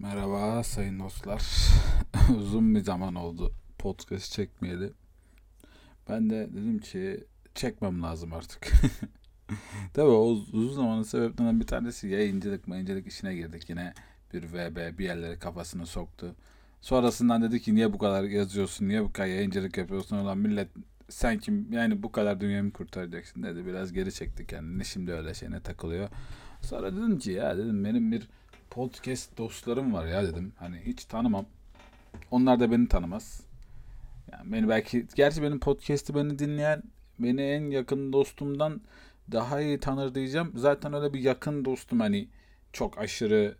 Merhaba sayın dostlar. Uzun bir zaman oldu podcast çekmeyeli. Ben de dedim ki çekmem lazım artık. Tabii o uzun zamanın sebeplerinden bir tanesi yayıncılık mayıncılık işine girdik. Yine bir VB bir yerlere kafasını soktu. Sonrasından dedi ki niye bu kadar yazıyorsun, niye bu kadar yayıncılık yapıyorsun olan millet sen kim yani bu kadar dünyamı kurtaracaksın dedi. Biraz geri çekti kendini. Şimdi öyle şeyine takılıyor. Sonra dedim ki ya dedim benim bir podcast dostlarım var ya dedim. Hani hiç tanımam. Onlar da beni tanımaz. Yani beni belki gerçi benim podcast'i beni dinleyen beni en yakın dostumdan daha iyi tanır diyeceğim. Zaten öyle bir yakın dostum hani çok aşırı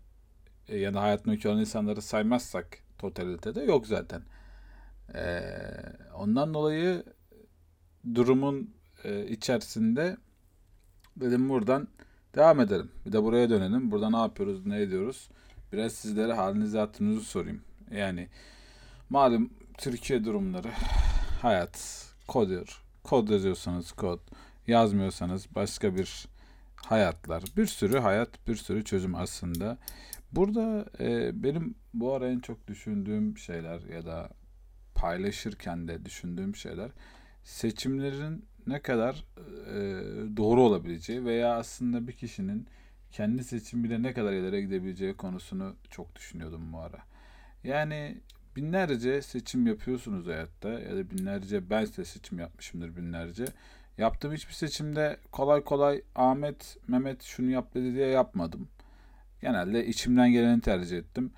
e, ya da hayatımdaki olan insanları saymazsak totalitede yok zaten. Ee, ondan dolayı durumun e, içerisinde dedim buradan devam edelim. Bir de buraya dönelim. Burada ne yapıyoruz, ne ediyoruz? Biraz sizlere halinizi hatırınızı sorayım. Yani malum Türkiye durumları, hayat, kodur. Kod yazıyorsanız kod, yazmıyorsanız başka bir hayatlar. Bir sürü hayat, bir sürü çözüm aslında. Burada e, benim bu ara en çok düşündüğüm şeyler ya da paylaşırken de düşündüğüm şeyler seçimlerin ne kadar e, doğru olabileceği veya aslında bir kişinin kendi seçimiyle ne kadar ileri gidebileceği konusunu çok düşünüyordum bu ara. Yani binlerce seçim yapıyorsunuz hayatta ya da binlerce ben de seçim yapmışımdır binlerce. Yaptığım hiçbir seçimde kolay kolay Ahmet, Mehmet şunu yap dedi diye yapmadım. Genelde içimden geleni tercih ettim.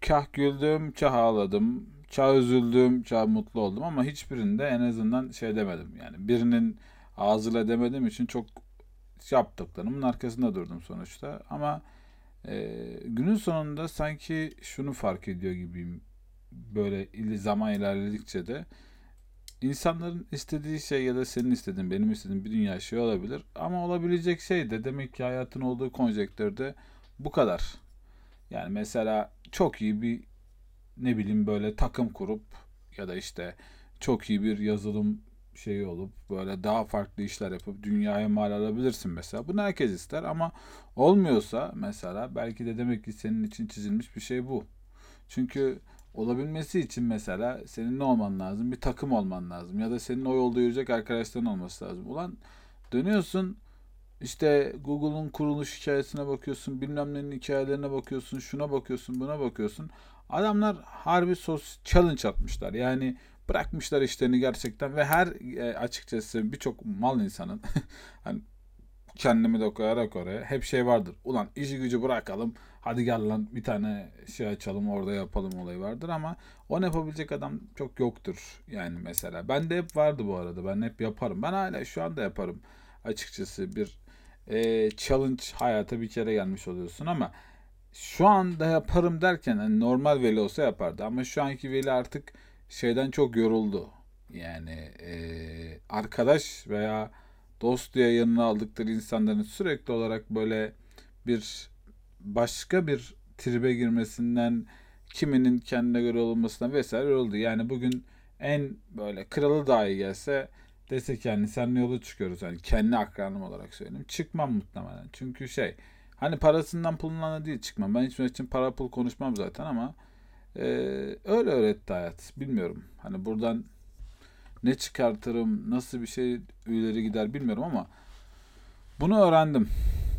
Kah güldüm, kah ağladım, çağ üzüldüm, çağ mutlu oldum ama hiçbirinde en azından şey demedim. Yani birinin ağzıyla demediğim için çok yaptıklarımın arkasında durdum sonuçta. Ama e, günün sonunda sanki şunu fark ediyor gibiyim. Böyle zaman ilerledikçe de insanların istediği şey ya da senin istediğin, benim istediğim bir dünya şey olabilir. Ama olabilecek şey de demek ki hayatın olduğu konjektörde bu kadar. Yani mesela çok iyi bir ne bileyim böyle takım kurup ya da işte çok iyi bir yazılım şeyi olup böyle daha farklı işler yapıp dünyaya mal alabilirsin mesela. Bunu herkes ister ama olmuyorsa mesela belki de demek ki senin için çizilmiş bir şey bu. Çünkü olabilmesi için mesela senin ne olman lazım? Bir takım olman lazım. Ya da senin o yolda yürüyecek arkadaşların olması lazım. Ulan dönüyorsun işte Google'un kuruluş hikayesine bakıyorsun, bilmem nenin hikayelerine bakıyorsun, şuna bakıyorsun, buna bakıyorsun. Adamlar harbi sos challenge atmışlar. Yani bırakmışlar işlerini gerçekten ve her e, açıkçası birçok mal insanın hani kendimi de koyarak oraya hep şey vardır. Ulan işi gücü bırakalım. Hadi gel lan bir tane şey açalım orada yapalım olayı vardır ama onu yapabilecek adam çok yoktur. Yani mesela ben de hep vardı bu arada. Ben hep yaparım. Ben hala şu anda yaparım. Açıkçası bir e, challenge hayata bir kere gelmiş oluyorsun ama şu anda yaparım derken hani normal veli olsa yapardı ama şu anki veli artık şeyden çok yoruldu. Yani e, arkadaş veya dost diye yanına aldıkları insanların sürekli olarak böyle bir başka bir tribe girmesinden kiminin kendine göre olmasına vesaire oldu. Yani bugün en böyle kralı dahi gelse desek yani seninle yola çıkıyoruz. Yani kendi akranım olarak söyleyeyim. Çıkmam muhtemelen. Çünkü şey hani parasından pulundan da değil çıkmam. Ben hiçbir için para pul konuşmam zaten ama ee, öyle öğretti hayat. Bilmiyorum. Hani buradan ne çıkartırım, nasıl bir şey ileri gider bilmiyorum ama bunu öğrendim.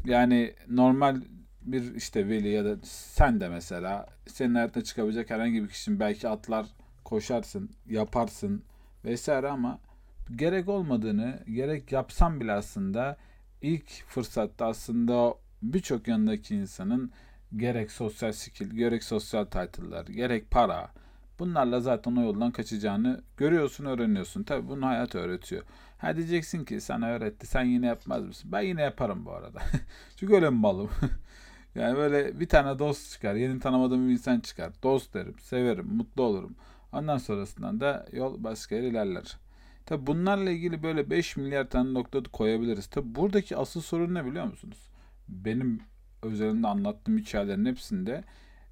Yani normal bir işte veli ya da sen de mesela senin hayatına çıkabilecek herhangi bir kişinin belki atlar, koşarsın, yaparsın vesaire ama gerek olmadığını, gerek yapsam bile aslında ilk fırsatta aslında birçok yanındaki insanın gerek sosyal skill, gerek sosyal title'lar, gerek para bunlarla zaten o yoldan kaçacağını görüyorsun, öğreniyorsun. Tabi bunu hayat öğretiyor. Ha diyeceksin ki sana öğretti, sen yine yapmaz mısın? Ben yine yaparım bu arada. Çünkü öyle mi malım? yani böyle bir tane dost çıkar, yeni tanımadığım bir insan çıkar. Dost derim, severim, mutlu olurum. Ondan sonrasından da yol başka yere ilerler. Tabi bunlarla ilgili böyle 5 milyar tane nokta koyabiliriz. Tabi buradaki asıl sorun ne biliyor musunuz? Benim özelinde anlattığım hikayelerin hepsinde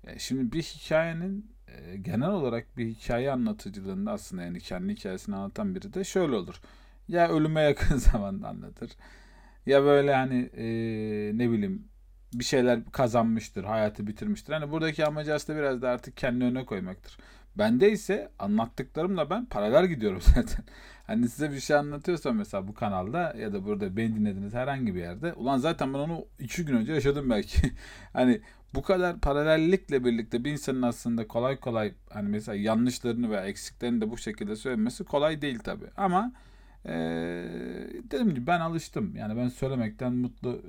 e, şimdi bir hikayenin e, genel olarak bir hikaye anlatıcılığında aslında yani kendi hikayesini anlatan biri de şöyle olur. Ya ölüme yakın zamanda anlatır. Ya böyle hani e, ne bileyim bir şeyler kazanmıştır, hayatı bitirmiştir. Hani buradaki amacı aslında biraz da artık kendi önüne koymaktır. Bende ise anlattıklarımla ben paralel gidiyorum zaten. Hani size bir şey anlatıyorsam mesela bu kanalda ya da burada beni dinlediğiniz herhangi bir yerde. Ulan zaten ben onu iki gün önce yaşadım belki. hani bu kadar paralellikle birlikte bir insanın aslında kolay kolay hani mesela yanlışlarını veya eksiklerini de bu şekilde söylemesi kolay değil tabi. Ama ee, dedim ki ben alıştım. Yani ben söylemekten mutlu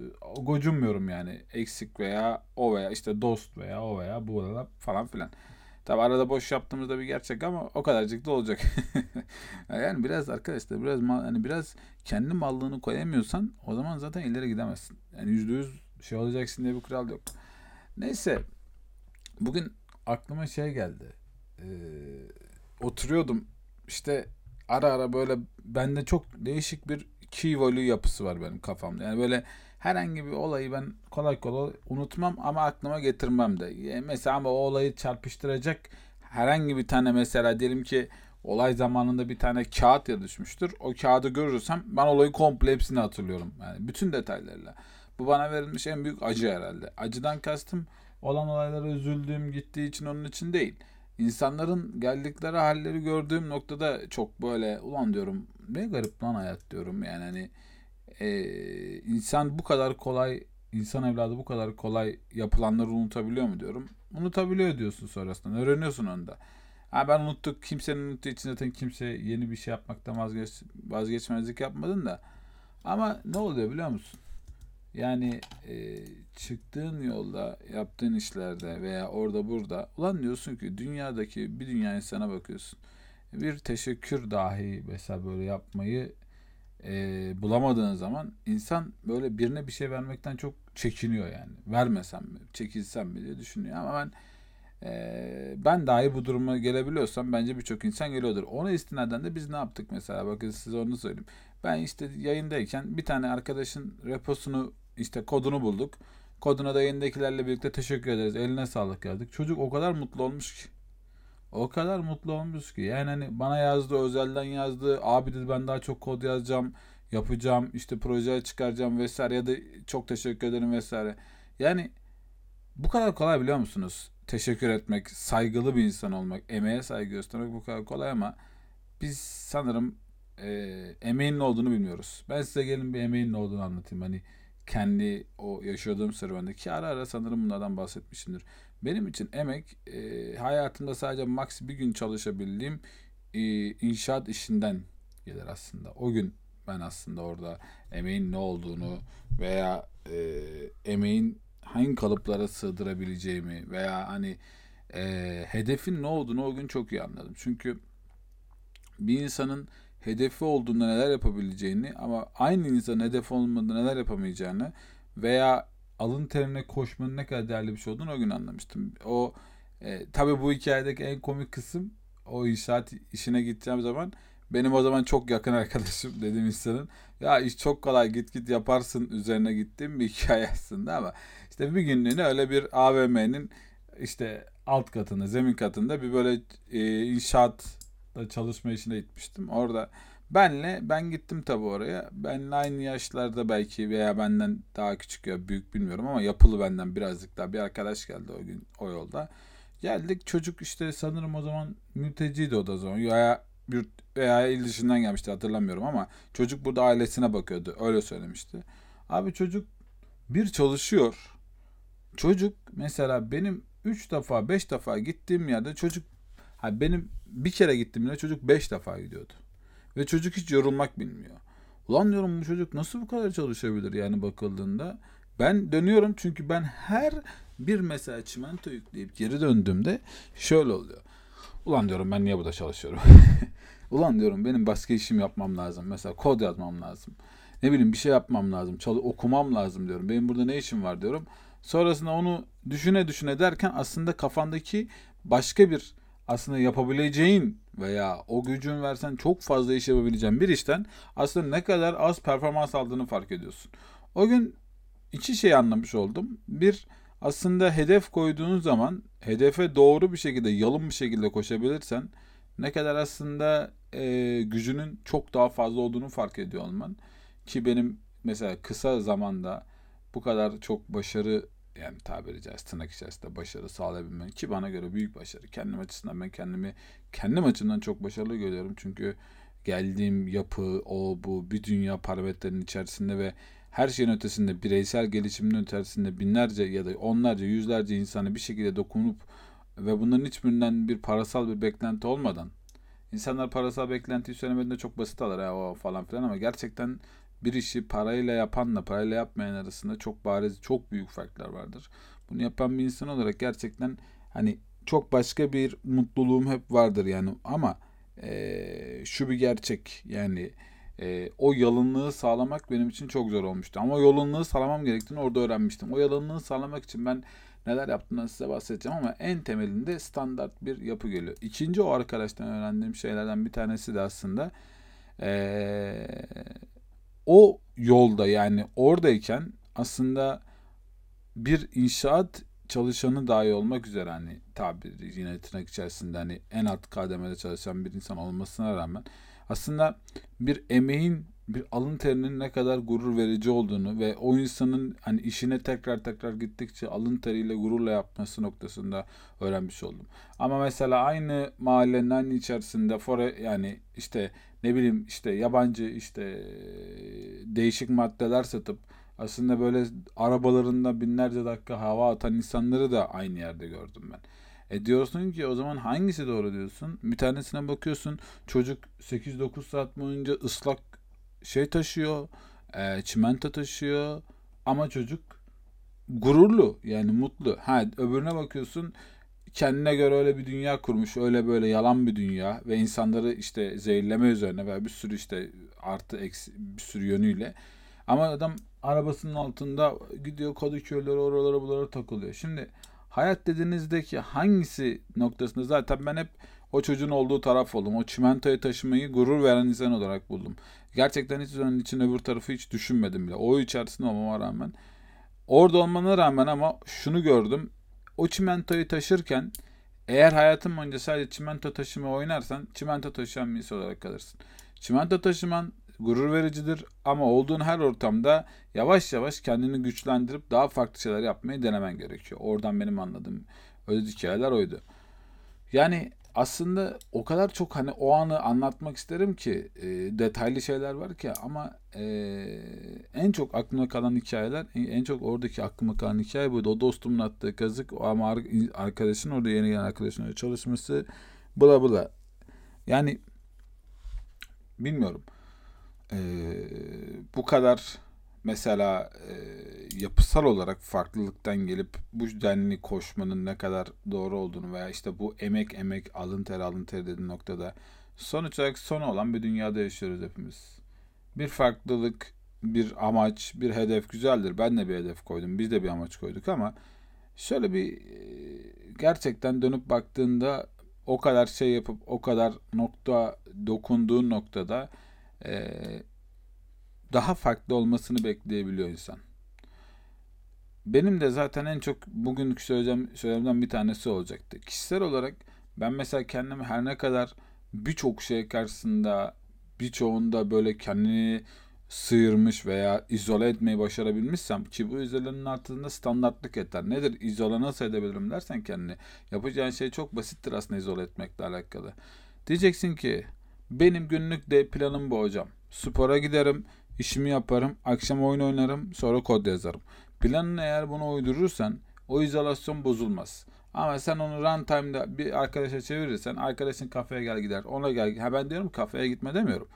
gocunmuyorum yani. Eksik veya o veya işte dost veya o veya bu veya falan filan. Tabi arada boş yaptığımızda bir gerçek ama o kadarcık da olacak. yani biraz arkadaşlar biraz mal, hani biraz kendi mallığını koyamıyorsan o zaman zaten ileri gidemezsin. Yani yüzde yüz şey olacaksın diye bir kural yok. Neyse bugün aklıma şey geldi. Ee, oturuyordum işte ara ara böyle bende çok değişik bir key value yapısı var benim kafamda. Yani böyle herhangi bir olayı ben kolay kolay unutmam ama aklıma getirmem de. Mesela ama o olayı çarpıştıracak herhangi bir tane mesela diyelim ki olay zamanında bir tane kağıt ya düşmüştür. O kağıdı görürsem ben olayı komple hepsini hatırlıyorum. Yani bütün detaylarıyla. Bu bana verilmiş en büyük acı herhalde. Acıdan kastım olan olaylara üzüldüğüm gittiği için onun için değil. İnsanların geldikleri halleri gördüğüm noktada çok böyle ulan diyorum ne garip lan hayat diyorum yani hani e, insan bu kadar kolay insan evladı bu kadar kolay yapılanları unutabiliyor mu diyorum. Unutabiliyor diyorsun sonrasında. Öğreniyorsun onu da. Ha ben unuttuk. Kimsenin unuttuğu için zaten kimse yeni bir şey yapmaktan vazgeç, vazgeçmezlik yapmadın da. Ama ne oluyor biliyor musun? Yani e, çıktığın yolda, yaptığın işlerde veya orada burada ulan diyorsun ki dünyadaki bir dünya insana bakıyorsun. Bir teşekkür dahi mesela böyle yapmayı e, bulamadığın zaman insan böyle birine bir şey vermekten çok çekiniyor yani. Vermesem mi, çekilsem mi diye düşünüyor ama ben e, ben dahi bu duruma gelebiliyorsam bence birçok insan geliyordur. Ona istinaden de biz ne yaptık mesela bakın size onu söyleyeyim. Ben işte yayındayken bir tane arkadaşın reposunu işte kodunu bulduk. Koduna da yayındakilerle birlikte teşekkür ederiz. Eline sağlık yazdık. Çocuk o kadar mutlu olmuş ki. O kadar mutlu olmuş ki. Yani hani bana yazdı, özelden yazdı. Abi dedi ben daha çok kod yazacağım, yapacağım, işte proje çıkaracağım vesaire ya da çok teşekkür ederim vesaire. Yani bu kadar kolay biliyor musunuz? Teşekkür etmek, saygılı bir insan olmak, emeğe saygı göstermek bu kadar kolay ama biz sanırım e, emeğin ne olduğunu bilmiyoruz. Ben size gelin bir emeğin ne olduğunu anlatayım. Hani kendi o yaşadığım serüvende ki ara ara sanırım bunlardan bahsetmişimdir. Benim için emek e, hayatımda sadece max bir gün çalışabildiğim e, inşaat işinden gelir aslında. O gün ben aslında orada emeğin ne olduğunu veya e, emeğin hangi kalıplara sığdırabileceğimi veya hani e, hedefin ne olduğunu o gün çok iyi anladım. Çünkü bir insanın hedefi olduğunda neler yapabileceğini ama aynı insanın hedefi olmadığında neler yapamayacağını veya alın terine koşmanın ne kadar değerli bir şey olduğunu o gün anlamıştım. O e, tabii bu hikayedeki en komik kısım o inşaat işine gideceğim zaman benim o zaman çok yakın arkadaşım dediğim insanın ya iş çok kolay git git yaparsın üzerine gittiğim bir hikaye aslında ama işte bir günlüğüne öyle bir AVM'nin işte alt katında zemin katında bir böyle e, inşaat çalışma işine gitmiştim. Orada benle ben gittim tabii oraya. Benle aynı yaşlarda belki veya benden daha küçük ya büyük bilmiyorum ama yapılı benden birazcık daha bir arkadaş geldi o gün o yolda. Geldik çocuk işte sanırım o zaman mülteciydi o da zaman veya bir veya il dışından gelmişti hatırlamıyorum ama çocuk burada ailesine bakıyordu öyle söylemişti. Abi çocuk bir çalışıyor. Çocuk mesela benim 3 defa 5 defa gittiğim yerde çocuk ha benim bir kere gittim yine çocuk 5 defa gidiyordu. Ve çocuk hiç yorulmak bilmiyor. Ulan diyorum bu çocuk nasıl bu kadar çalışabilir yani bakıldığında. Ben dönüyorum çünkü ben her bir mesela çimento yükleyip geri döndüğümde şöyle oluyor. Ulan diyorum ben niye burada çalışıyorum? Ulan diyorum benim başka işim yapmam lazım. Mesela kod yazmam lazım. Ne bileyim bir şey yapmam lazım. Çalı okumam lazım diyorum. Benim burada ne işim var diyorum. Sonrasında onu düşüne düşüne derken aslında kafandaki başka bir aslında yapabileceğin veya o gücün versen çok fazla iş yapabileceğin bir işten aslında ne kadar az performans aldığını fark ediyorsun. O gün iki şey anlamış oldum. Bir aslında hedef koyduğun zaman hedefe doğru bir şekilde yalın bir şekilde koşabilirsen ne kadar aslında e, gücünün çok daha fazla olduğunu fark ediyor olman. Ki benim mesela kısa zamanda bu kadar çok başarı yani tabiri caizse tırnak içerisinde başarı sağlayabilmek ki bana göre büyük başarı. Kendim açısından ben kendimi kendim açımdan çok başarılı görüyorum. Çünkü geldiğim yapı, o bu bir dünya parametrenin içerisinde ve her şeyin ötesinde bireysel gelişimin ötesinde binlerce ya da onlarca yüzlerce insanı bir şekilde dokunup ve bunların hiçbirinden bir parasal bir beklenti olmadan insanlar parasal beklentiyi söylemediğinde çok basit alır ya o falan filan ama gerçekten bir işi parayla yapanla parayla yapmayan arasında çok bariz çok büyük farklar vardır. Bunu yapan bir insan olarak gerçekten hani çok başka bir mutluluğum hep vardır yani ama e, şu bir gerçek yani e, o yalınlığı sağlamak benim için çok zor olmuştu. Ama o yalınlığı sağlamam gerektiğini orada öğrenmiştim. O yalınlığı sağlamak için ben neler yaptığımdan size bahsedeceğim ama en temelinde standart bir yapı geliyor. İkinci o arkadaştan öğrendiğim şeylerden bir tanesi de aslında e, o yolda yani oradayken aslında bir inşaat çalışanı dahi olmak üzere hani tabiri yine tırnak içerisinde hani en alt kademede çalışan bir insan olmasına rağmen aslında bir emeğin bir alın terinin ne kadar gurur verici olduğunu ve o insanın hani işine tekrar tekrar gittikçe alın teriyle gururla yapması noktasında öğrenmiş oldum. Ama mesela aynı mahallenin aynı içerisinde fore yani işte ne bileyim işte yabancı işte değişik maddeler satıp aslında böyle arabalarında binlerce dakika hava atan insanları da aynı yerde gördüm ben. E diyorsun ki o zaman hangisi doğru diyorsun? Bir tanesine bakıyorsun çocuk 8-9 saat boyunca ıslak şey taşıyor, e, çimento taşıyor ama çocuk gururlu yani mutlu. Ha öbürüne bakıyorsun kendine göre öyle bir dünya kurmuş. Öyle böyle yalan bir dünya ve insanları işte zehirleme üzerine ve bir sürü işte artı eksi bir sürü yönüyle. Ama adam arabasının altında gidiyor Kadıköy'lere oralara buralara takılıyor. Şimdi hayat dediğinizdeki hangisi noktasında zaten ben hep o çocuğun olduğu taraf oldum. O çimentoyu taşımayı gurur veren insan olarak buldum. Gerçekten hiç onun için öbür tarafı hiç düşünmedim bile. O içerisinde olmama rağmen. Orada olmana rağmen ama şunu gördüm. O çimentoyu taşırken eğer hayatın boyunca sadece çimento taşıma oynarsan çimento taşıyan birisi olarak kalırsın. Çimento taşıman gurur vericidir ama olduğun her ortamda yavaş yavaş kendini güçlendirip daha farklı şeyler yapmayı denemen gerekiyor. Oradan benim anladığım öyle hikayeler oydu. Yani aslında o kadar çok hani o anı anlatmak isterim ki e, detaylı şeyler var ki ama e, en çok aklıma kalan hikayeler en çok oradaki aklıma kalan hikaye buydu. O dostumun attığı kazık o ama arkadaşın orada yeni gelen arkadaşın orada çalışması bla bla. Yani bilmiyorum. E, bu kadar mesela e, yapısal olarak farklılıktan gelip bu denli koşmanın ne kadar doğru olduğunu veya işte bu emek emek alın ter alın ter dediği noktada sonuç olarak son olan bir dünyada yaşıyoruz hepimiz. Bir farklılık, bir amaç, bir hedef güzeldir. Ben de bir hedef koydum. Biz de bir amaç koyduk ama şöyle bir gerçekten dönüp baktığında o kadar şey yapıp o kadar nokta dokunduğun noktada e, daha farklı olmasını bekleyebiliyor insan. Benim de zaten en çok bugünkü söyleyeceğim söylemden bir tanesi olacaktı. Kişisel olarak ben mesela kendimi her ne kadar birçok şey karşısında birçoğunda böyle kendini sıyırmış veya izole etmeyi başarabilmişsem ki bu izolenin altında standartlık yeter. Nedir izole nasıl edebilirim dersen kendini. Yapacağın şey çok basittir aslında izole etmekle alakalı. Diyeceksin ki benim günlük de planım bu hocam. Spora giderim, işimi yaparım, akşam oyun oynarım, sonra kod yazarım. Planını eğer buna uydurursan o izolasyon bozulmaz. Ama sen onu runtime'da bir arkadaşa çevirirsen arkadaşın kafeye gel gider. Ona gel. Ha ben diyorum kafeye gitme demiyorum.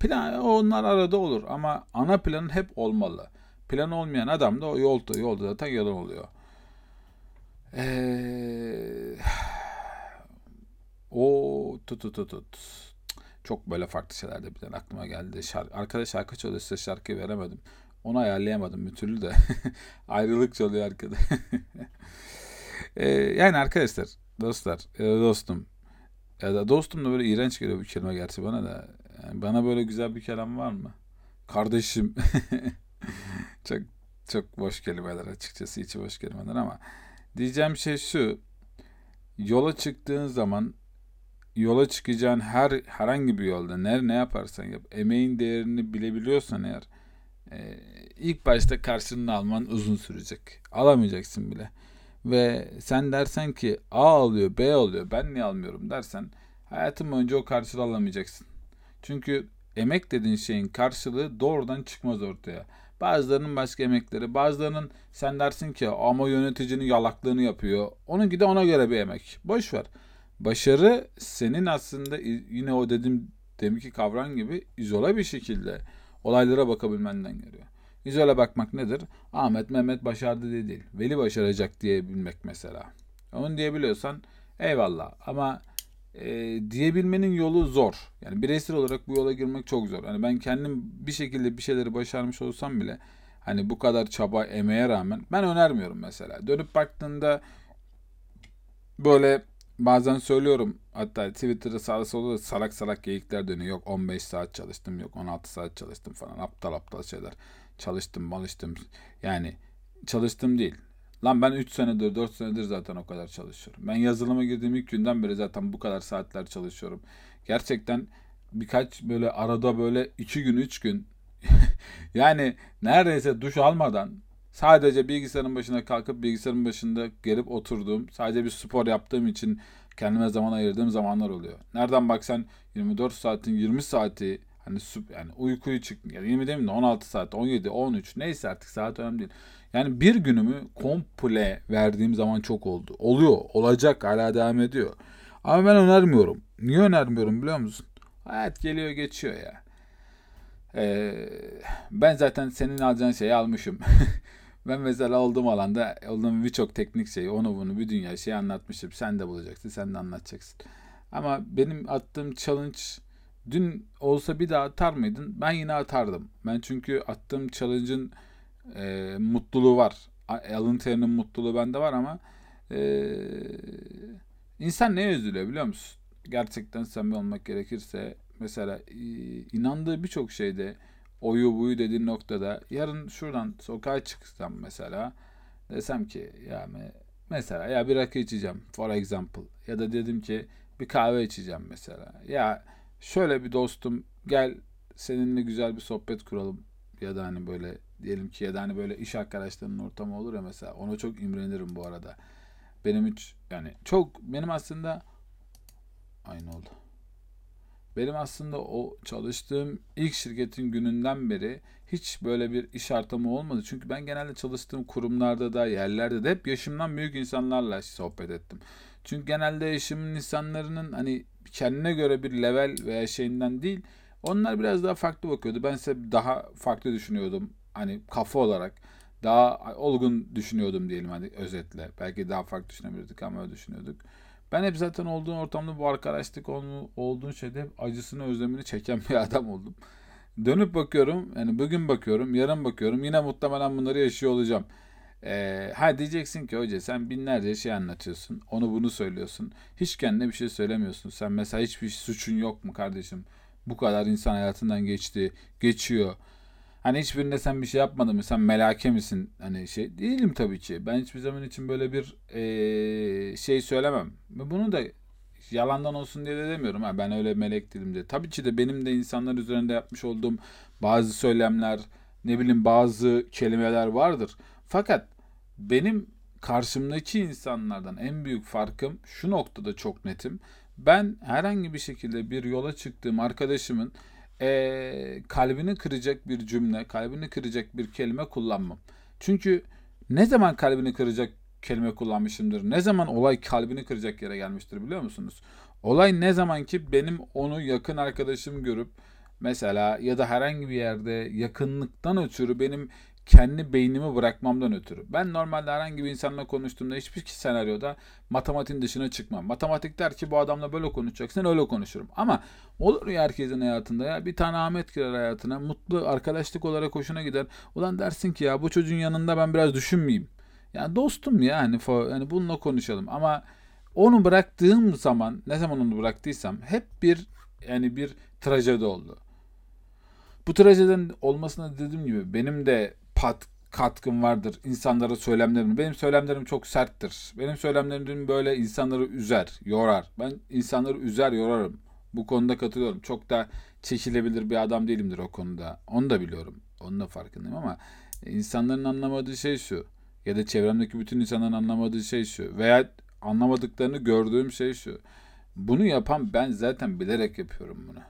Plan onlar arada olur ama ana planın hep olmalı. Plan olmayan adam da o yolda yolda zaten yalan oluyor. Ee, o tut tut tut. Çok böyle farklı şeyler de birden aklıma geldi. Şarkı, arkadaş şarkı çalıyor size şarkıyı veremedim. Onu ayarlayamadım bir türlü de. Ayrılık çalıyor arkada. ee, yani arkadaşlar, dostlar, dostum. Ya da dostum da böyle iğrenç geliyor bir kelime gerçi bana da. Yani bana böyle güzel bir kelam var mı? Kardeşim. çok çok boş kelimeler açıkçası içi boş kelimeler ama diyeceğim şey şu. Yola çıktığın zaman yola çıkacağın her herhangi bir yolda ne ne yaparsan yap emeğin değerini bilebiliyorsan eğer Ee, ilk başta karşılığını alman uzun sürecek. Alamayacaksın bile. Ve sen dersen ki A alıyor B alıyor ben niye almıyorum dersen hayatın boyunca o karşılığı alamayacaksın. Çünkü emek dediğin şeyin karşılığı doğrudan çıkmaz ortaya. Bazılarının başka emekleri, bazılarının sen dersin ki ama yöneticinin yalaklığını yapıyor. Onun de ona göre bir emek. Boş ver. Başarı senin aslında yine o dedim deminki kavram gibi izole bir şekilde olaylara bakabilmenden geliyor. İzole bakmak nedir? Ahmet Mehmet başardı diye değil. Veli başaracak diyebilmek mesela. Onu diyebiliyorsan eyvallah. Ama e, diyebilmenin yolu zor. Yani bireysel olarak bu yola girmek çok zor. Yani ben kendim bir şekilde bir şeyleri başarmış olsam bile hani bu kadar çaba emeğe rağmen ben önermiyorum mesela. Dönüp baktığında böyle bazen söylüyorum hatta Twitter'da sağda solda salak salak geyikler dönüyor. Yok 15 saat çalıştım yok 16 saat çalıştım falan aptal aptal şeyler. Çalıştım malıştım yani çalıştım değil. Lan ben 3 senedir 4 senedir zaten o kadar çalışıyorum. Ben yazılıma girdiğim ilk günden beri zaten bu kadar saatler çalışıyorum. Gerçekten birkaç böyle arada böyle 2 gün 3 gün yani neredeyse duş almadan sadece bilgisayarın başına kalkıp bilgisayarın başında gelip oturduğum sadece bir spor yaptığım için kendime zaman ayırdığım zamanlar oluyor. Nereden baksan 24 saatin 20 saati hani yani uykuyu çık yani 20 demeyeyim de 16 saat 17 13 neyse artık saat önemli değil. Yani bir günümü komple verdiğim zaman çok oldu. Oluyor, olacak, hala devam ediyor. Ama ben önermiyorum. Niye önermiyorum biliyor musun? Hayat geliyor geçiyor ya. Ee, ben zaten senin alacağın şeyi almışım. ben mesela olduğum alanda olduğum birçok teknik şeyi, onu bunu bir dünya şey anlatmışım. Sen de bulacaksın, sen de anlatacaksın. Ama benim attığım challenge dün olsa bir daha atar mıydın? Ben yine atardım. Ben çünkü attığım challenge'ın e, mutluluğu var. Alın terinin mutluluğu bende var ama e, insan neye üzülüyor biliyor musun? Gerçekten samimi olmak gerekirse mesela inandığı birçok şeyde oyu buyu dediğin noktada yarın şuradan sokağa çıksam mesela desem ki ya mesela ya bir rakı içeceğim for example ya da dedim ki bir kahve içeceğim mesela ya şöyle bir dostum gel seninle güzel bir sohbet kuralım ya da hani böyle diyelim ki ya da hani böyle iş arkadaşlarının ortamı olur ya mesela ona çok imrenirim bu arada. Benim hiç yani çok benim aslında aynı oldu. Benim aslında o çalıştığım ilk şirketin gününden beri hiç böyle bir iş ortamı olmadı. Çünkü ben genelde çalıştığım kurumlarda da yerlerde de hep yaşımdan büyük insanlarla sohbet ettim. Çünkü genelde yaşımın insanlarının hani kendine göre bir level veya şeyinden değil onlar biraz daha farklı bakıyordu. Ben ise daha farklı düşünüyordum. Hani kafa olarak daha olgun düşünüyordum diyelim hani özetle. Belki daha farklı düşünebilirdik ama öyle düşünüyorduk. Ben hep zaten olduğum ortamda bu arkadaşlık olduğun şeyde hep acısını özlemini çeken bir adam oldum. Dönüp bakıyorum yani bugün bakıyorum yarın bakıyorum yine muhtemelen bunları yaşıyor olacağım. Ee, ha diyeceksin ki hoca sen binlerce şey anlatıyorsun onu bunu söylüyorsun. Hiç kendine bir şey söylemiyorsun. Sen mesela hiçbir suçun yok mu kardeşim? Bu kadar insan hayatından geçti, geçiyor. Hani hiçbirinde sen bir şey yapmadın mı? Sen melake misin? Hani şey değilim tabii ki. Ben hiçbir zaman için böyle bir ee, şey söylemem. Bunu da yalandan olsun diye de demiyorum. Ha, ben öyle melek değilim diye. Tabii ki de benim de insanlar üzerinde yapmış olduğum bazı söylemler, ne bileyim bazı kelimeler vardır. Fakat benim karşımdaki insanlardan en büyük farkım şu noktada çok netim. Ben herhangi bir şekilde bir yola çıktığım arkadaşımın e, kalbini kıracak bir cümle, kalbini kıracak bir kelime kullanmam. Çünkü ne zaman kalbini kıracak kelime kullanmışımdır, ne zaman olay kalbini kıracak yere gelmiştir biliyor musunuz? Olay ne zaman ki benim onu yakın arkadaşım görüp mesela ya da herhangi bir yerde yakınlıktan ötürü benim kendi beynimi bırakmamdan ötürü. Ben normalde herhangi bir insanla konuştuğumda hiçbir senaryoda matematiğin dışına çıkmam. Matematik der ki bu adamla böyle konuşacaksın öyle konuşurum. Ama olur ya herkesin hayatında ya bir tane Ahmet girer hayatına mutlu arkadaşlık olarak hoşuna gider. Ulan dersin ki ya bu çocuğun yanında ben biraz düşünmeyeyim. Yani dostum ya hani, hani bununla konuşalım ama onu bıraktığım zaman ne zaman onu bıraktıysam hep bir yani bir trajedi oldu. Bu trajedinin olmasına dediğim gibi benim de pat, katkım vardır insanlara söylemlerim. Benim söylemlerim çok serttir. Benim söylemlerim böyle insanları üzer, yorar. Ben insanları üzer, yorarım. Bu konuda katılıyorum. Çok da çekilebilir bir adam değilimdir o konuda. Onu da biliyorum. Onun da farkındayım ama insanların anlamadığı şey şu. Ya da çevremdeki bütün insanların anlamadığı şey şu. Veya anlamadıklarını gördüğüm şey şu. Bunu yapan ben zaten bilerek yapıyorum bunu.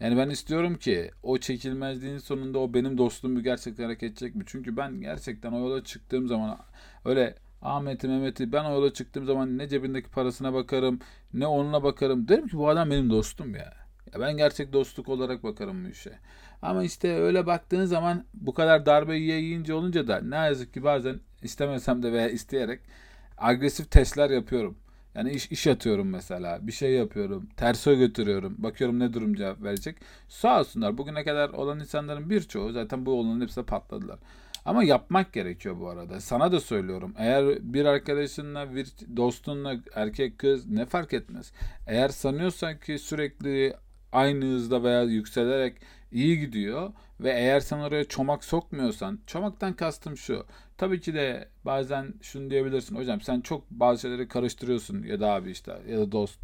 Yani ben istiyorum ki o çekilmezliğin sonunda o benim dostluğum bir gerçekten hareket edecek mi? Çünkü ben gerçekten o yola çıktığım zaman öyle Ahmet'i Mehmet'i ben o yola çıktığım zaman ne cebindeki parasına bakarım ne onunla bakarım. Derim ki bu adam benim dostum ya. ya ben gerçek dostluk olarak bakarım bu işe. Ama işte öyle baktığın zaman bu kadar darbe yiyince olunca da ne yazık ki bazen istemesem de veya isteyerek agresif testler yapıyorum. Yani iş, iş atıyorum mesela. Bir şey yapıyorum. Terso götürüyorum. Bakıyorum ne durum cevap verecek. Sağ olsunlar. Bugüne kadar olan insanların birçoğu zaten bu olanın hepsi patladılar. Ama yapmak gerekiyor bu arada. Sana da söylüyorum. Eğer bir arkadaşınla, bir dostunla, erkek kız ne fark etmez. Eğer sanıyorsan ki sürekli aynı hızda veya yükselerek iyi gidiyor ve eğer sen oraya çomak sokmuyorsan, çomaktan kastım şu. Tabii ki de bazen şunu diyebilirsin. Hocam sen çok bazı şeyleri karıştırıyorsun ya da abi işte ya da dost.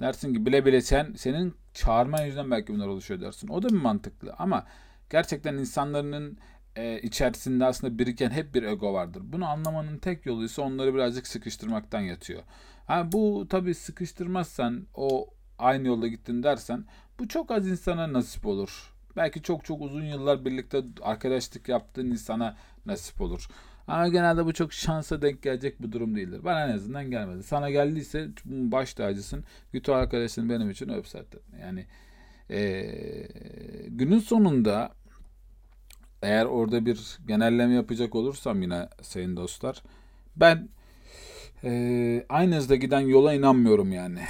Dersin ki bile bile sen senin çağırma yüzünden belki bunlar oluşuyor dersin. O da bir mantıklı ama gerçekten insanların e, içerisinde aslında biriken hep bir ego vardır. Bunu anlamanın tek yolu ise onları birazcık sıkıştırmaktan yatıyor. Ha, bu tabii sıkıştırmazsan o aynı yolda gittin dersen bu çok az insana nasip olur. Belki çok çok uzun yıllar birlikte arkadaşlık yaptığın insana nasip olur. Ama genelde bu çok şansa denk gelecek bir durum değildir. Bana en azından gelmedi. Sana geldiyse baş tacısın. Git o arkadaşın benim için öp zaten. Yani e, günün sonunda eğer orada bir genelleme yapacak olursam yine sayın dostlar ben e, aynı hızda giden yola inanmıyorum yani.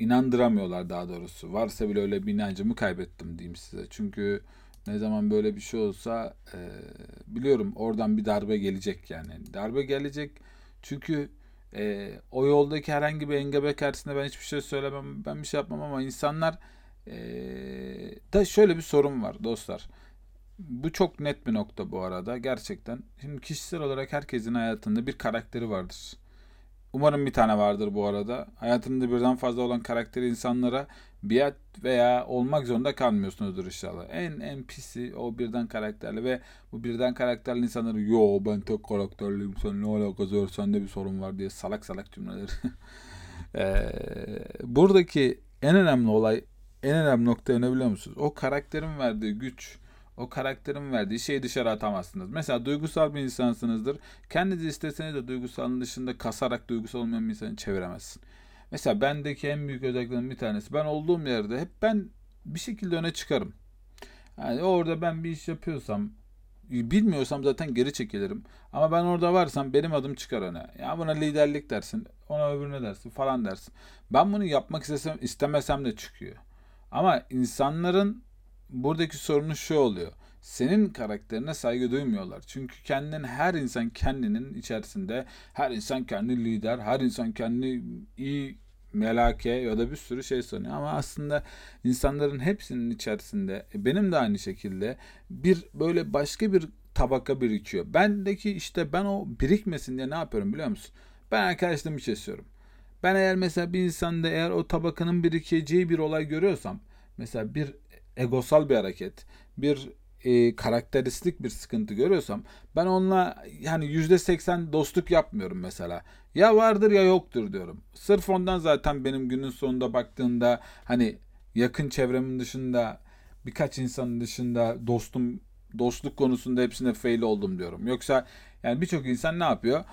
İnandıramıyorlar daha doğrusu. Varsa bile öyle bir inancımı kaybettim diyeyim size. Çünkü ne zaman böyle bir şey olsa e, biliyorum oradan bir darbe gelecek yani. Darbe gelecek çünkü e, o yoldaki herhangi bir engebe karşısında ben hiçbir şey söylemem, ben bir şey yapmam ama insanlar e, da şöyle bir sorun var dostlar. Bu çok net bir nokta bu arada gerçekten. Şimdi kişisel olarak herkesin hayatında bir karakteri vardır. Umarım bir tane vardır bu arada. Hayatında birden fazla olan karakteri insanlara biat veya olmak zorunda kalmıyorsunuzdur inşallah. En en pisi o birden karakterli ve bu birden karakterli insanları yo ben tek karakterliyim sen ne alakası var sende bir sorun var diye salak salak cümleler. ee, buradaki en önemli olay en önemli nokta ne biliyor musunuz? O karakterin verdiği güç o karakterin verdiği şeyi dışarı atamazsınız. Mesela duygusal bir insansınızdır. Kendinizi isteseniz de duygusalın dışında kasarak duygusal olmayan bir insanı çeviremezsin. Mesela bendeki en büyük özelliklerin bir tanesi. Ben olduğum yerde hep ben bir şekilde öne çıkarım. Yani orada ben bir iş yapıyorsam bilmiyorsam zaten geri çekilirim. Ama ben orada varsam benim adım çıkar öne. Ya buna liderlik dersin, ona öbürüne dersin falan dersin. Ben bunu yapmak istesem istemesem de çıkıyor. Ama insanların buradaki sorunu şu oluyor. Senin karakterine saygı duymuyorlar. Çünkü kendinin her insan kendinin içerisinde her insan kendi lider, her insan kendi iyi melake ya da bir sürü şey sanıyor. Ama aslında insanların hepsinin içerisinde e, benim de aynı şekilde bir böyle başka bir tabaka birikiyor. Bendeki işte ben o birikmesin diye ne yapıyorum biliyor musun? Ben arkadaşlığımı kesiyorum. Ben eğer mesela bir insanda eğer o tabakanın birikeceği bir olay görüyorsam mesela bir egosal bir hareket, bir e, karakteristik bir sıkıntı görüyorsam ben onunla yani yüzde seksen dostluk yapmıyorum mesela. Ya vardır ya yoktur diyorum. Sırf ondan zaten benim günün sonunda baktığında hani yakın çevremin dışında birkaç insanın dışında dostum dostluk konusunda hepsine fail oldum diyorum. Yoksa yani birçok insan ne yapıyor?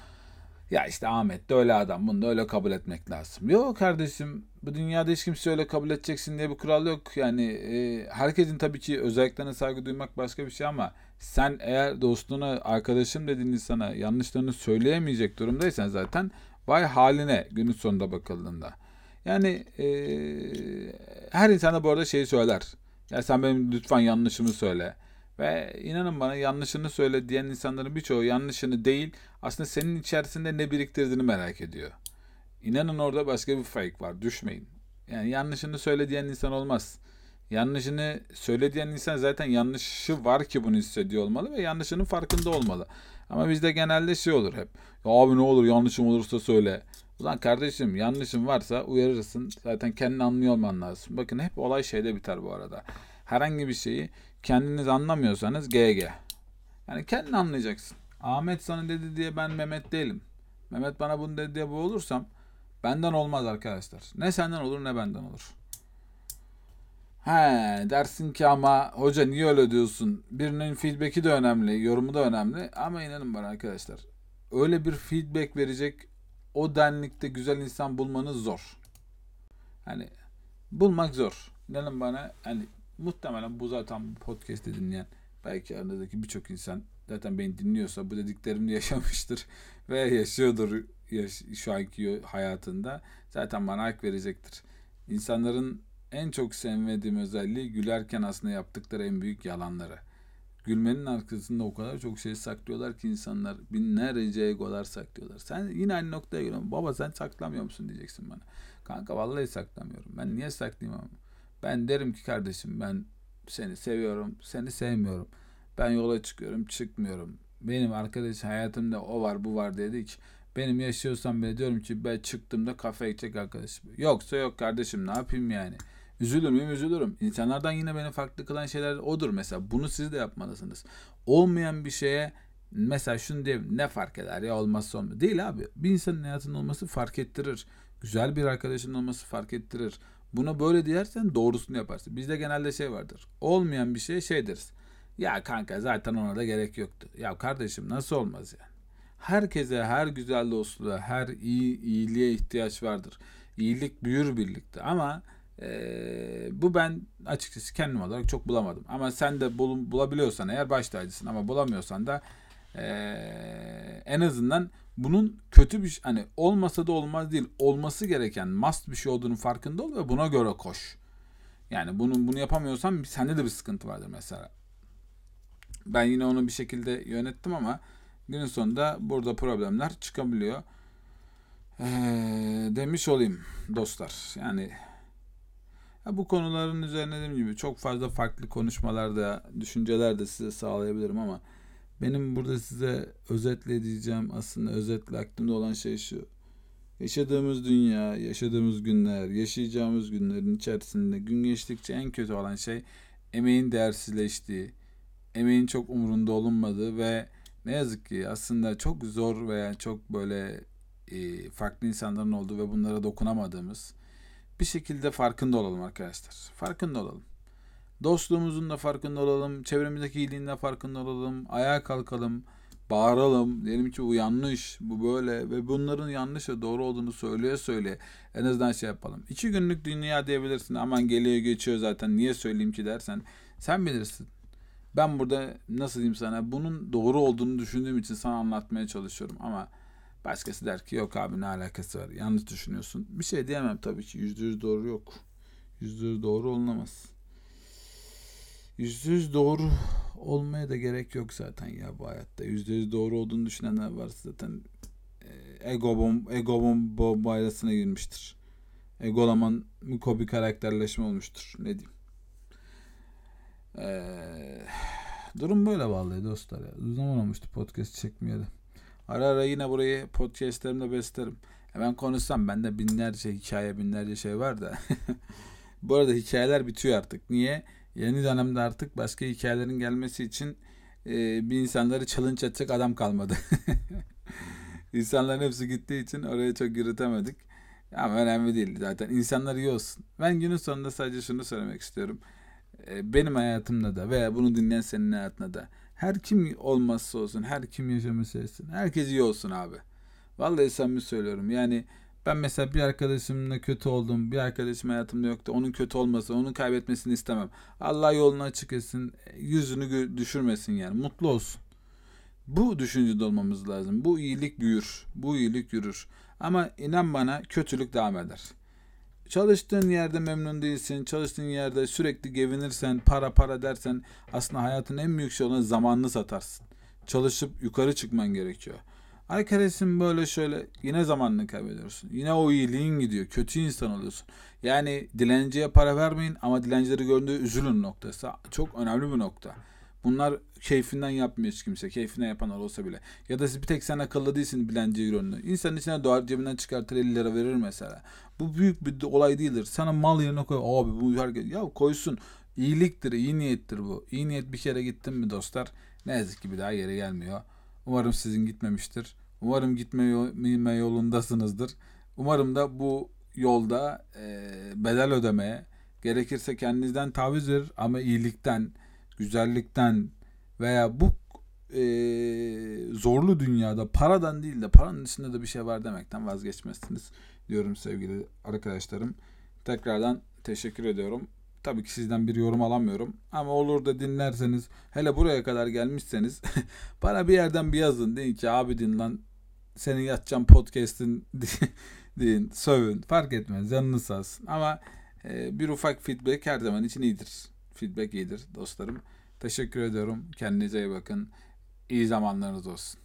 Ya işte Ahmet de öyle adam. Bunu da öyle kabul etmek lazım. Yok kardeşim bu dünyada hiç kimse öyle kabul edeceksin diye bir kural yok. Yani e, herkesin tabii ki özelliklerine saygı duymak başka bir şey ama sen eğer dostuna, arkadaşım dediğin insana yanlışlarını söyleyemeyecek durumdaysan zaten vay haline günün sonunda bakıldığında. Yani e, her insana bu arada şeyi söyler. Ya sen benim lütfen yanlışımı söyle. Ve inanın bana yanlışını söyle diyen insanların birçoğu yanlışını değil aslında senin içerisinde ne biriktirdiğini merak ediyor. İnanın orada başka bir fake var. Düşmeyin. Yani yanlışını söyle diyen insan olmaz. Yanlışını söyle diyen insan zaten yanlışı var ki bunu hissediyor olmalı ve yanlışının farkında olmalı. Ama bizde genelde şey olur hep. Ya abi ne olur yanlışım olursa söyle. Ulan kardeşim yanlışım varsa uyarırsın. Zaten kendini anlıyor olman lazım. Bakın hep olay şeyde biter bu arada. herhangi bir şeyi kendiniz anlamıyorsanız GG. Yani kendin anlayacaksın. Ahmet sana dedi diye ben Mehmet değilim. Mehmet bana bunu dedi diye bu olursam benden olmaz arkadaşlar. Ne senden olur ne benden olur. He dersin ki ama hoca niye öyle diyorsun? Birinin feedback'i de önemli, yorumu da önemli. Ama inanın bana arkadaşlar. Öyle bir feedback verecek o denlikte güzel insan bulmanız zor. Hani bulmak zor. İnanın bana hani muhtemelen bu zaten podcast'i dinleyen belki aranızdaki birçok insan zaten beni dinliyorsa bu dediklerimde yaşamıştır ve yaşıyordur yaş- şu anki hayatında zaten bana hak verecektir. İnsanların en çok sevmediğim özelliği gülerken aslında yaptıkları en büyük yalanları. Gülmenin arkasında o kadar çok şey saklıyorlar ki insanlar binlerce egolar saklıyorlar. Sen yine aynı noktaya geliyorsun. Baba sen saklamıyor musun diyeceksin bana. Kanka vallahi saklamıyorum. Ben niye saklayayım ama? Ben derim ki kardeşim ben seni seviyorum, seni sevmiyorum. Ben yola çıkıyorum, çıkmıyorum. Benim arkadaş hayatımda o var, bu var dedik. Benim yaşıyorsam bile diyorum ki ben çıktığımda kafe içecek arkadaşım. Yoksa yok kardeşim ne yapayım yani. Üzülür müyüm? Üzülürüm. İnsanlardan yine beni farklı kılan şeyler odur mesela. Bunu siz de yapmalısınız. Olmayan bir şeye mesela şunu diye ne fark eder ya olmazsa olmuyor. Değil abi. Bir insanın hayatında olması fark ettirir. Güzel bir arkadaşın olması fark ettirir. Buna böyle diyersen doğrusunu yaparsın. Bizde genelde şey vardır. Olmayan bir şey şey deriz. Ya kanka zaten ona da gerek yoktu. Ya kardeşim nasıl olmaz yani? Herkese, her güzel dostluğa, her iyi iyiliğe ihtiyaç vardır. İyilik büyür birlikte ama e, bu ben açıkçası kendim olarak çok bulamadım. Ama sen de bul, bulabiliyorsan eğer baş tacısın ama bulamıyorsan da e, en azından bunun kötü bir hani olmasa da olmaz değil olması gereken must bir şey olduğunu farkında ol ve buna göre koş. Yani bunun bunu yapamıyorsan sende de bir sıkıntı vardır mesela. Ben yine onu bir şekilde yönettim ama günün sonunda burada problemler çıkabiliyor. Ee, demiş olayım dostlar. Yani ya bu konuların üzerine dediğim gibi çok fazla farklı konuşmalarda, düşünceler de size sağlayabilirim ama benim burada size özetle diyeceğim aslında özetle aklımda olan şey şu. Yaşadığımız dünya, yaşadığımız günler, yaşayacağımız günlerin içerisinde gün geçtikçe en kötü olan şey emeğin değersizleştiği, emeğin çok umurunda olunmadığı ve ne yazık ki aslında çok zor veya çok böyle e, farklı insanların olduğu ve bunlara dokunamadığımız bir şekilde farkında olalım arkadaşlar. Farkında olalım. Dostluğumuzun da farkında olalım. Çevremizdeki iyiliğin de farkında olalım. Ayağa kalkalım. Bağıralım. Diyelim ki bu yanlış. Bu böyle. Ve bunların yanlış ve doğru olduğunu söyleye söyle. En azından şey yapalım. İki günlük dünya diyebilirsin. Aman geliyor geçiyor zaten. Niye söyleyeyim ki dersen. Sen bilirsin. Ben burada nasıl diyeyim sana bunun doğru olduğunu düşündüğüm için sana anlatmaya çalışıyorum ama başkası der ki yok abi ne alakası var yanlış düşünüyorsun. Bir şey diyemem tabii ki yüzde yüz doğru yok. Yüzde yüz doğru olunamaz. Yüzde yüz doğru olmaya da gerek yok zaten ya bu hayatta. Yüzde yüz doğru olduğunu düşünenler varsa zaten ego, bom, ego bom, bombaylasına girmiştir. Egolaman miko bir karakterleşme olmuştur. Ne diyeyim. Ee, durum böyle vallahi dostlar ya. Uzun zaman olmuştu podcast çekmeyeli. Ara ara yine burayı podcastlerimde beslerim. Hemen konuşsam bende binlerce hikaye binlerce şey var da. Bu arada hikayeler bitiyor artık. Niye? Yeni dönemde artık başka hikayelerin gelmesi için e, bir insanları challenge edecek adam kalmadı. İnsanların hepsi gittiği için oraya çok yürütemedik. Ama önemli değil zaten. İnsanlar iyi olsun. Ben günün sonunda sadece şunu söylemek istiyorum. Benim hayatımda da veya bunu dinleyen senin hayatında da her kim olmazsa olsun, her kim yaşamışsa etsin. Herkes iyi olsun abi. Vallahi samimi söylüyorum. Yani ben mesela bir arkadaşımla kötü oldum. Bir arkadaşım hayatımda yoktu. Onun kötü olması, onun kaybetmesini istemem. Allah yolunu açık etsin. Yüzünü düşürmesin yani. Mutlu olsun. Bu düşüncede olmamız lazım. Bu iyilik büyür. Bu iyilik yürür. Ama inan bana kötülük devam eder. Çalıştığın yerde memnun değilsin. Çalıştığın yerde sürekli gevinirsen, para para dersen aslında hayatın en büyük şey olan zamanını satarsın. Çalışıp yukarı çıkman gerekiyor. Arkadaşım böyle şöyle yine zamanını kaybediyorsun. Yine o iyiliğin gidiyor. Kötü insan oluyorsun. Yani dilenciye para vermeyin ama dilencileri gördüğü üzülün noktası. Çok önemli bir nokta. Bunlar keyfinden yapmıyor hiç kimse. Keyfinden yapanlar olsa bile. Ya da bir tek sen akıllı değilsin bilenci yönlü. İnsanın içine doğar cebinden çıkartır 50 lira verir mesela. Bu büyük bir olay değildir. Sana mal yerine koy. Abi bu herkes. Ya koysun. İyiliktir, iyi niyettir bu. İyi niyet bir kere gittin mi dostlar? Ne yazık ki bir daha yere gelmiyor. Umarım sizin gitmemiştir. Umarım gitme yolundasınızdır. Umarım da bu yolda e, bedel ödemeye, gerekirse kendinizden taviz verir ama iyilikten, güzellikten veya bu e, zorlu dünyada paradan değil de paranın içinde de bir şey var demekten vazgeçmezsiniz diyorum sevgili arkadaşlarım. Tekrardan teşekkür ediyorum. Tabii ki sizden bir yorum alamıyorum. Ama olur da dinlerseniz hele buraya kadar gelmişseniz bana bir yerden bir yazın. Deyin ki abi din lan senin yatacağım podcast'in deyin sövün fark etmez canınız sağ. Ama e, bir ufak feedback her zaman için iyidir. Feedback iyidir dostlarım. Teşekkür ediyorum. Kendinize iyi bakın. İyi zamanlarınız olsun.